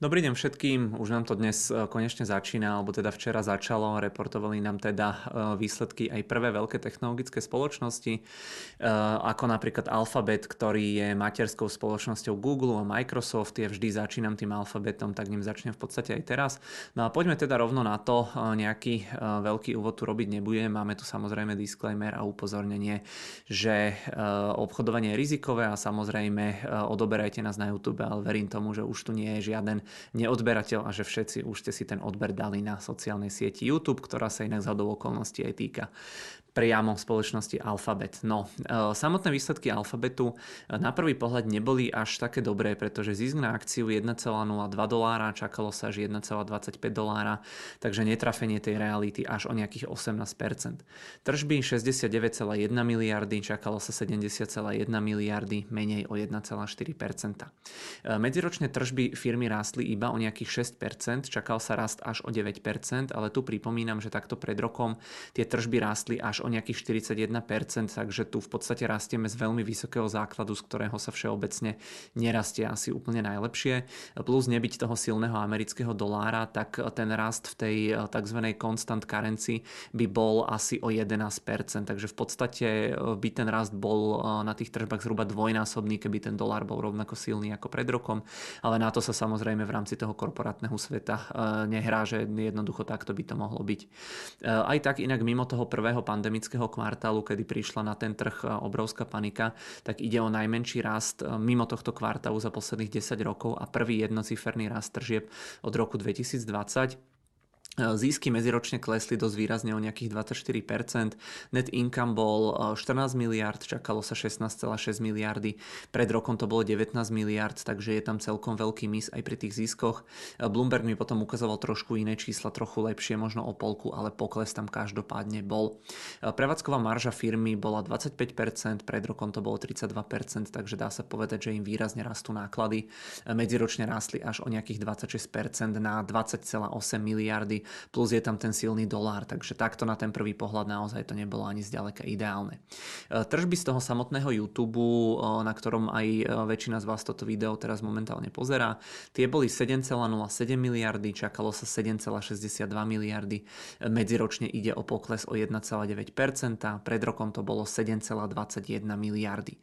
Dobrý deň všetkým, už nám to dnes e, konečne začína, alebo teda včera začalo, reportovali nám teda e, výsledky aj prvé veľké technologické spoločnosti, e, ako napríklad Alphabet, ktorý je materskou spoločnosťou Google a Microsoft, ja vždy začínam tým Alphabetom, tak ním začnem v podstate aj teraz. No a poďme teda rovno na to, nejaký veľký úvod tu robiť nebudem, máme tu samozrejme disclaimer a upozornenie, že obchodovanie je rizikové a samozrejme odoberajte nás na YouTube, ale verím tomu, že už tu nie je žiaden neodberateľ a že všetci už ste si ten odber dali na sociálnej sieti YouTube, ktorá sa inak z okolností aj týka priamo spoločnosti Alphabet. No, e, samotné výsledky Alphabetu e, na prvý pohľad neboli až také dobré, pretože zisk na akciu 1,02 dolára, čakalo sa až 1,25 dolára, takže netrafenie tej reality až o nejakých 18%. Tržby 69,1 miliardy, čakalo sa 70,1 miliardy, menej o 1,4%. E, medziročné tržby firmy rástli iba o nejakých 6%, čakal sa rast až o 9%, ale tu pripomínam, že takto pred rokom tie tržby rástli až o nejakých 41%, takže tu v podstate rastieme z veľmi vysokého základu, z ktorého sa všeobecne nerastie asi úplne najlepšie. Plus nebyť toho silného amerického dolára, tak ten rast v tej eh, tzv. constant currency by bol asi o 11%, takže v podstate eh, by ten rast bol eh, na tých tržbách zhruba dvojnásobný, keby ten dolár bol rovnako silný ako pred rokom, ale na to sa samozrejme v rámci toho korporátneho sveta nehrá, že jednoducho takto by to mohlo byť. Aj tak inak mimo toho prvého pandémie pandemického kvartálu, kedy prišla na ten trh e, obrovská panika, tak ide o najmenší rast e, mimo tohto kvartálu za posledných 10 rokov a prvý jednociferný rast tržieb od roku 2020. Zisky medziročne klesli dosť výrazne o nejakých 24%. Net income bol 14 e, miliard, čakalo sa 16,6 miliardy. Pred rokom to bolo 19 miliard, takže je tam celkom veľký mis aj pri tých ziskoch. E, Bloomberg mi potom ukazoval trošku iné čísla, trochu lepšie, možno o polku, ale pokles tam každopádne bol. E, prevádzková marža firmy bola 25%, pred rokom to bolo 32%, takže dá sa povedať, že im výrazne rastú náklady. Medziročne rástli až o nejakých 26% na 20,8 miliardy plus je tam ten silný dolár, takže takto na ten prvý pohľad naozaj to nebolo ani zďaleka ideálne. E, tržby z toho samotného YouTube, e, na ktorom aj e, väčšina z vás toto video teraz momentálne pozerá, tie boli 7,07 miliardy, čakalo sa 7,62 miliardy, medziročne ide o pokles o 1,9%, pred rokom to bolo 7,21 miliardy.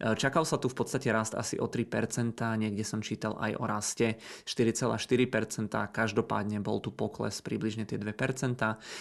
Čakal sa tu v podstate rast asi o 3%, niekde som čítal aj o raste 4,4%, každopádne bol tu pokles približne tie 2%.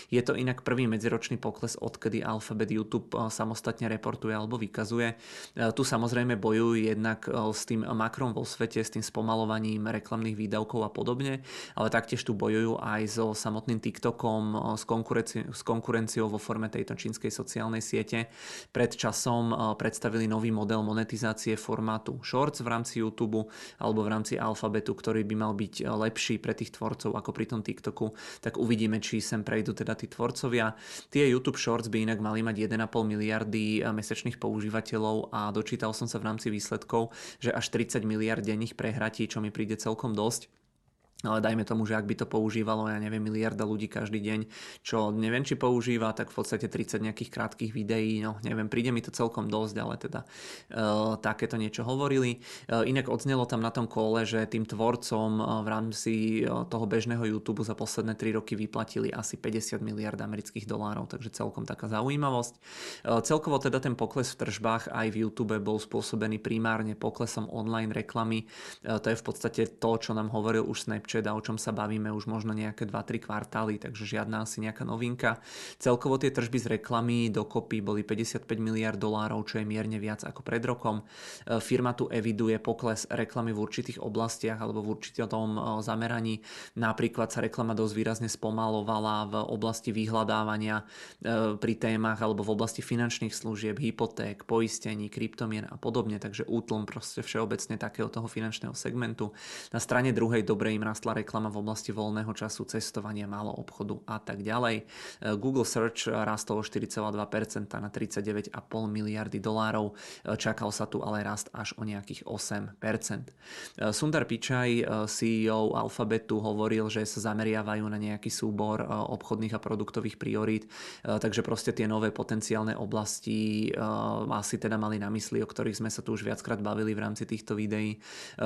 Je to inak prvý medziročný pokles, odkedy Alphabet YouTube eh, samostatne reportuje alebo vykazuje. Eh, tu samozrejme bojujú jednak eh, s tým makrom vo svete, s tým spomalovaním reklamných výdavkov a podobne, ale taktiež tu bojujú aj so samotným TikTokom, s, konkurenciou, s konkurenciou vo forme tejto čínskej sociálnej siete. Pred časom predstavili nový model monetizácie formátu Shorts v rámci YouTube alebo v rámci Alphabetu, ktorý by mal byť lepší pre tých tvorcov ako pri tom TikToku tak uvidíme, či sem prejdú teda tí tvorcovia. Tie YouTube Shorts by inak mali mať 1,5 miliardy eh, mesečných používateľov a dočítal som sa v rámci výsledkov, že až 30 miliard denných prehratí, čo mi príde celkom dosť ale dajme tomu, že ak by to používalo, ja neviem, miliarda ľudí každý deň, čo neviem, či používa, tak v podstate 30 nejakých krátkých videí, no neviem, príde mi to celkom dosť, ale teda uh, takéto niečo hovorili. Uh, inak odznelo tam na tom kole, že tým tvorcom uh, v rámci toho bežného YouTube za posledné 3 roky vyplatili asi 50 miliard amerických dolárov, takže celkom taká zaujímavosť. Uh, celkovo teda ten pokles v tržbách aj v YouTube bol spôsobený primárne poklesom online reklamy. Uh, to je v podstate to, čo nám hovoril už Snapchat Snapchat a o čom sa bavíme už možno nejaké 2-3 kvartály, takže žiadna asi nejaká novinka. Celkovo tie tržby z reklamy dokopy boli 55 miliard dolárov, čo je mierne viac ako pred rokom. E, firma tu eviduje pokles reklamy v určitých oblastiach alebo v určitom e, zameraní. Napríklad sa reklama dosť výrazne spomalovala v oblasti vyhľadávania e, pri témach alebo v oblasti finančných služieb, hypoték, poistení, kryptomien a podobne, takže útlm proste všeobecne takého toho finančného segmentu. Na strane druhej dobre im rast rástla reklama v oblasti voľného času, cestovania, málo obchodu a tak ďalej. Google Search rástol o 4,2% na 39,5 miliardy dolárov. Čakal sa tu ale rast až o nejakých 8%. Sundar Pichai, CEO Alphabetu, hovoril, že sa zameriavajú na nejaký súbor obchodných a produktových priorít, takže proste tie nové potenciálne oblasti asi teda mali na mysli, o ktorých sme sa tu už viackrát bavili v rámci týchto videí.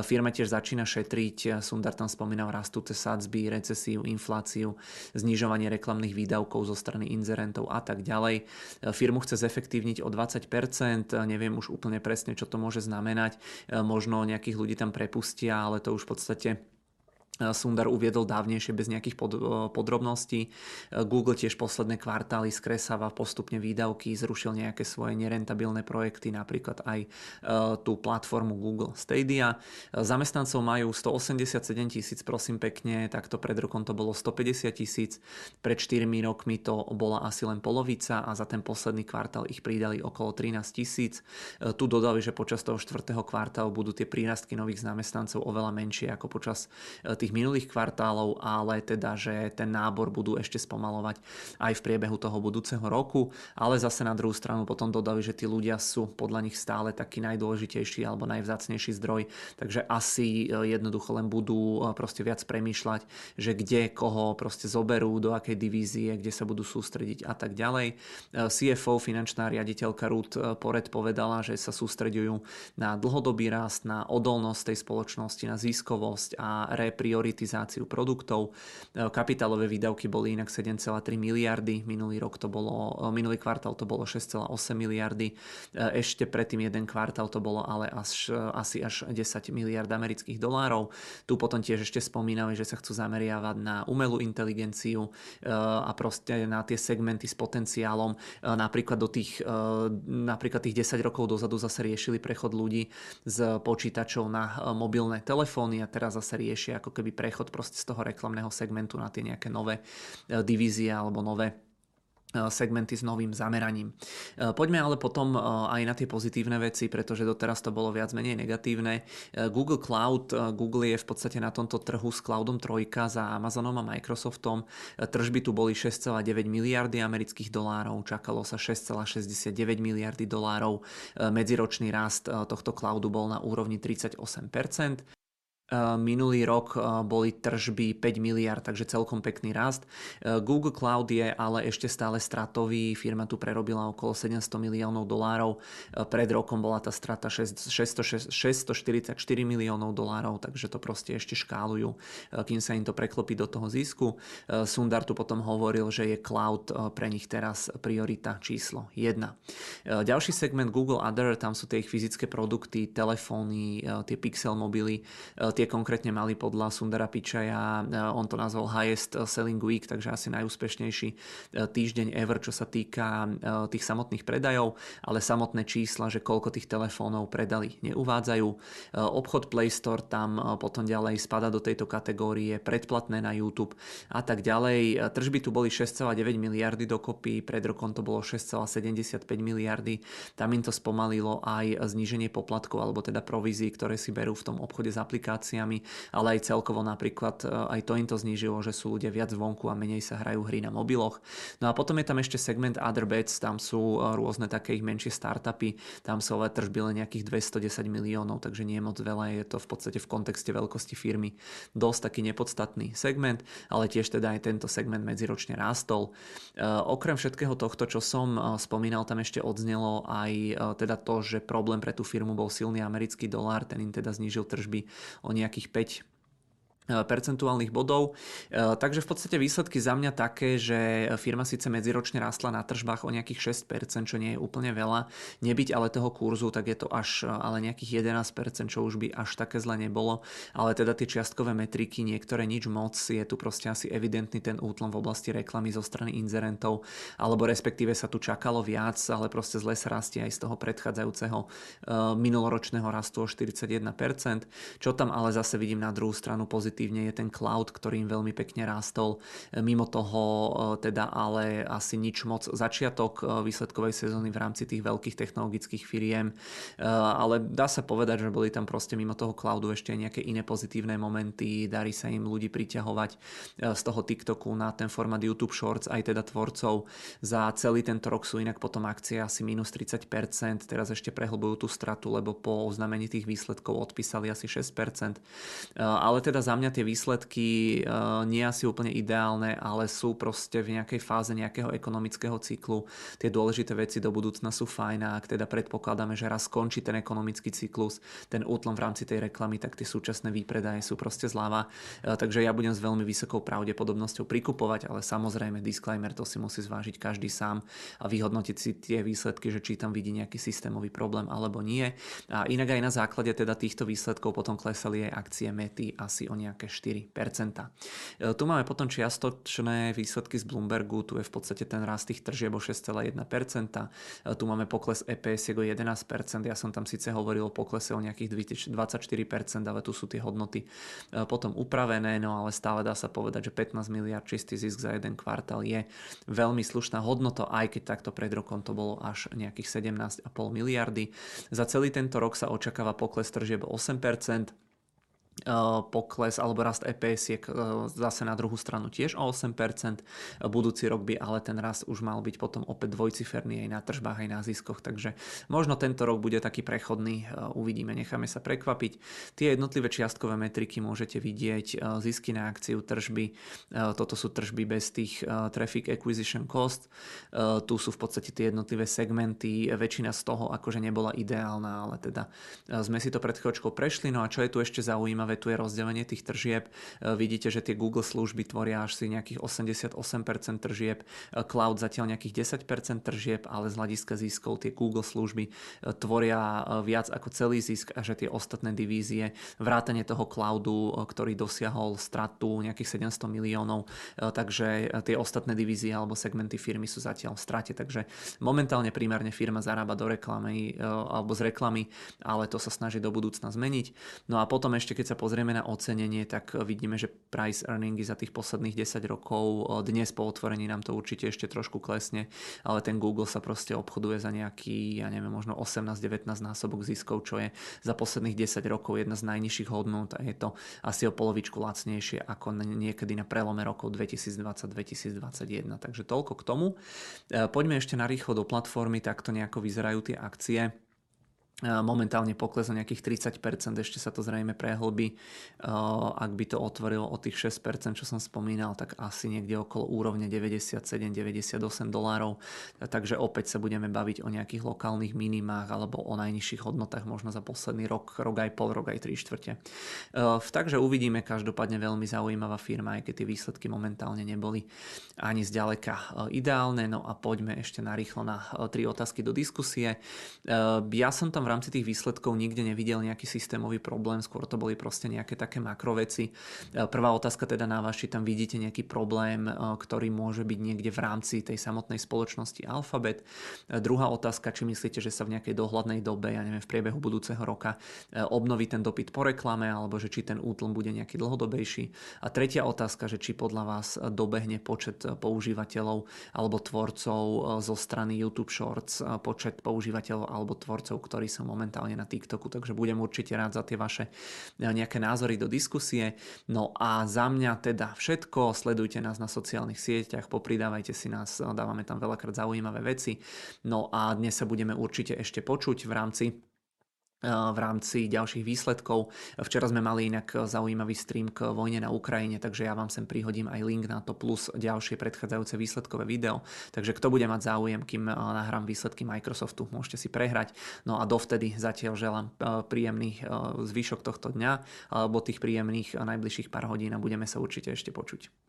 Firma tiež začína šetriť, Sundar tam spomínal rastúce sadzby, recesiu, infláciu, znižovanie reklamných výdavkov zo strany inzerentov a tak ďalej. Firmu chce zefektívniť o 20%, neviem už úplne presne, čo to môže znamenať. Možno nejakých ľudí tam prepustia, ale to už v podstate Sundar uviedol dávnejšie bez nejakých pod, podrobností. Google tiež posledné kvartály skresáva postupne výdavky, zrušil nejaké svoje nerentabilné projekty, napríklad aj tú platformu Google Stadia. Zamestnancov majú 187 tisíc, prosím pekne, takto pred rokom to bolo 150 tisíc, pred 4 rokmi to bola asi len polovica a za ten posledný kvartál ich pridali okolo 13 tisíc. Tu dodali, že počas toho 4. kvartálu budú tie prírastky nových zamestnancov oveľa menšie ako počas tých tých minulých kvartálov, ale teda, že ten nábor budú ešte spomalovať aj v priebehu toho budúceho roku, ale zase na druhú stranu potom dodali, že tí ľudia sú podľa nich stále taký najdôležitejší alebo najvzácnejší zdroj, takže asi e, jednoducho len budú e, proste viac premýšľať, že kde koho proste zoberú, do akej divízie, kde sa budú sústrediť a tak ďalej. E, CFO, finančná riaditeľka Ruth Pored povedala, že sa sústredujú na dlhodobý rast, na odolnosť tej spoločnosti, na ziskovosť a repriorizáciu prioritizáciu produktov. E, kapitálové výdavky boli inak 7,3 miliardy, minulý rok to bolo, e, minulý kvartál to bolo 6,8 miliardy, e, ešte predtým jeden kvartál to bolo ale až, asi až 10 miliard amerických dolárov. Tu potom tiež ešte spomínali, že sa chcú zameriavať na umelú inteligenciu a proste na tie segmenty s potenciálom. Napríklad do tých, napríklad tých 10 rokov dozadu zase riešili prechod ľudí z počítačov na mobilné telefóny a teraz zase riešia ako keby keby prechod proste z toho reklamného segmentu na tie nejaké nové e, divízie alebo nové e, segmenty s novým zameraním. E, poďme ale potom aj na tie pozitívne veci, pretože doteraz to bolo viac menej negatívne. Google Cloud, Google je v podstate na tomto trhu s Cloudom 3 za Amazonom a Microsoftom. Tržby tu boli 6,9 miliardy amerických dolárov, čakalo sa 6,69 miliardy dolárov. Medziročný rast tohto cloudu bol na úrovni 38%. Minulý rok boli tržby 5 miliard, takže celkom pekný rast. Google Cloud je ale ešte stále stratový, firma tu prerobila okolo 700 miliónov dolárov. Pred rokom bola tá strata 644 miliónov dolárov, takže to proste ešte škálujú, kým sa im to preklopí do toho zisku. Sundar tu potom hovoril, že je cloud pre nich teraz priorita číslo 1. Ďalší segment Google Other, tam sú tie ich fyzické produkty, telefóny, tie Pixel mobily, Tie konkrétne mali podľa Sundara Pichaja, e, on to nazval highest selling week, takže asi najúspešnejší e, týždeň ever, čo sa týka tých samotných predajov, ale samotné čísla, že koľko tých telefónov predali, neuvádzajú. Obchod Play Store tam potom ďalej spada do tejto kategórie, predplatné na YouTube a tak ďalej. Tržby tu boli 6,9 miliardy dokopy, pred rokom to bolo 6,75 miliardy. Tam im to spomalilo aj zníženie poplatkov, alebo teda provízií, ktoré si berú v tom obchode s aplikáciou aplikáciami, ale aj celkovo napríklad e, aj to im to znížilo, že sú ľudia viac vonku a menej sa hrajú hry na mobiloch. No a potom je tam ešte segment Other Bets, tam sú e, rôzne také ich menšie startupy, tam sú ale tržby len nejakých 210 miliónov, takže nie je moc veľa, je to v podstate v kontexte veľkosti firmy dosť taký nepodstatný segment, ale tiež teda aj tento segment medziročne rástol. E, okrem všetkého tohto, čo som spomínal, tam ešte odznelo aj teda to, že problém pre tú firmu bol silný americký dolár, ten im teda znížil tržby o nejakých 5 Eh, percentuálnych bodov. Eh, takže v podstate výsledky za mňa také, že firma síce medziročne rastla na tržbách o nejakých 6%, čo nie je úplne veľa. Nebyť ale toho kurzu, tak je to až eh, ale nejakých 11%, čo už by až také zle nebolo. Ale teda tie čiastkové metriky, niektoré nič moc, je tu proste asi evidentný ten útlom v oblasti reklamy zo strany inzerentov, alebo respektíve sa tu čakalo viac, ale proste zle sa rastie aj z toho predchádzajúceho minuloročného rastu o 41%. Čo tam ale zase vidím na druhú stranu pozitívne pozitívne je ten cloud, ktorý im veľmi pekne rástol. Mimo toho teda ale asi nič moc začiatok výsledkovej sezóny v rámci tých veľkých technologických firiem, ale dá sa povedať, že boli tam proste mimo toho cloudu ešte nejaké iné pozitívne momenty, darí sa im ľudí priťahovať z toho TikToku na ten formát YouTube Shorts, aj teda tvorcov. Za celý tento rok sú inak potom akcie asi minus 30%, teraz ešte prehlbujú tú stratu, lebo po oznámení tých výsledkov odpísali asi 6%. Ale teda za mňa tie výsledky nie asi úplne ideálne, ale sú proste v nejakej fáze nejakého ekonomického cyklu. Tie dôležité veci do budúcna sú fajn a ak teda predpokladáme, že raz skončí ten ekonomický cyklus, ten útlom v rámci tej reklamy, tak tie súčasné výpredaje sú proste zľava. Takže ja budem s veľmi vysokou pravdepodobnosťou prikupovať, ale samozrejme disclaimer, to si musí zvážiť každý sám a vyhodnotiť si tie výsledky, že či tam vidí nejaký systémový problém alebo nie. A inak aj na základe teda týchto výsledkov potom klesali aj akcie Mety asi o nejaké 4%. E, tu máme potom čiastočné výsledky z Bloombergu, tu je v podstate ten rast tých tržieb o 6,1%, e, tu máme pokles EPS o 11%, ja som tam síce hovoril o poklese o nejakých 24%, ale tu sú tie hodnoty e, potom upravené, no ale stále dá sa povedať, že 15 miliard čistý zisk za jeden kvartál je veľmi slušná hodnota, aj keď takto pred rokom to bolo až nejakých 17,5 miliardy. Za celý tento rok sa očakáva pokles tržieb 8%, Eh, pokles alebo rast EPS je eh, zase na druhú stranu tiež o 8%. Budúci rok by ale ten rast už mal byť potom opäť dvojciferný aj na tržbách, aj na ziskoch, takže možno tento rok bude taký prechodný, eh, uvidíme, necháme sa prekvapiť. Tie jednotlivé čiastkové metriky môžete vidieť, zisky na akciu, tržby, toto sú tržby bez tých traffic acquisition cost, tu sú v podstate tie jednotlivé segmenty, väčšina z toho akože nebola ideálna, ale teda sme si to pred chvíľočkou prešli, no a čo je tu ešte zaujímavé, zaujímavé tu je rozdelenie tých tržieb. E, vidíte, že tie Google služby tvoria až si nejakých 88% tržieb, e, cloud zatiaľ nejakých 10% tržieb, ale z hľadiska ziskov tie Google služby e, tvoria viac ako celý zisk a že tie ostatné divízie, vrátanie toho cloudu, ktorý dosiahol stratu nejakých 700 miliónov, takže tie ostatné divízie alebo segmenty firmy sú zatiaľ v strate, takže momentálne primárne firma zarába do reklamy alebo z reklamy, ale to sa snaží do budúcna zmeniť. No a potom ešte, keď sa sa pozrieme na ocenenie, tak vidíme, že price earningy za tých posledných 10 rokov, dnes po otvorení nám to určite ešte trošku klesne, ale ten Google sa proste obchoduje za nejaký, ja neviem, možno 18-19 násobok ziskov, čo je za posledných 10 rokov jedna z najnižších hodnot a je to asi o polovičku lacnejšie ako niekedy na prelome rokov 2020-2021. Takže toľko k tomu. E, poďme ešte na rýchlo do platformy, takto nejako vyzerajú tie akcie. Momentálne pokles o nejakých 30%, ešte sa to zrejme prehlbí. Ak by to otvorilo o tých 6%, čo som spomínal, tak asi niekde okolo úrovne 97-98 dolárov. Takže opäť sa budeme baviť o nejakých lokálnych minimách alebo o najnižších hodnotách možno za posledný rok, rok aj pol, rok aj 3 štvrte. Takže uvidíme, každopádne veľmi zaujímavá firma, aj keď tie výsledky momentálne neboli ani zďaleka ideálne. No a poďme ešte narýchlo na tri otázky do diskusie. Ja som tam v rámci tých výsledkov nikde nevidel nejaký systémový problém, skôr to boli proste nejaké také makroveci. E, prvá otázka teda na vás, či tam vidíte nejaký problém, e, ktorý môže byť niekde v rámci tej samotnej spoločnosti Alphabet. E, druhá otázka, či myslíte, že sa v nejakej dohľadnej dobe, ja neviem, v priebehu budúceho roka obnoví ten dopyt po reklame, alebo že či ten útlm bude nejaký dlhodobejší. A tretia otázka, že či podľa vás dobehne počet používateľov alebo tvorcov zo strany YouTube Shorts, počet používateľov alebo tvorcov, ktorí som momentálne na TikToku, takže budem určite rád za tie vaše eh, nejaké názory do diskusie. No a za mňa teda všetko, sledujte nás na sociálnych sieťach, popridávajte si nás, dávame tam veľakrát zaujímavé veci. No a dnes sa budeme určite ešte počuť v rámci v rámci ďalších výsledkov. Včera sme mali inak zaujímavý stream k vojne na Ukrajine, takže ja vám sem prihodím aj link na to plus ďalšie predchádzajúce výsledkové video. Takže kto bude mať záujem, kým nahrám výsledky Microsoftu, môžete si prehrať. No a dovtedy zatiaľ želám príjemný zvyšok tohto dňa alebo tých príjemných najbližších pár hodín a budeme sa určite ešte počuť.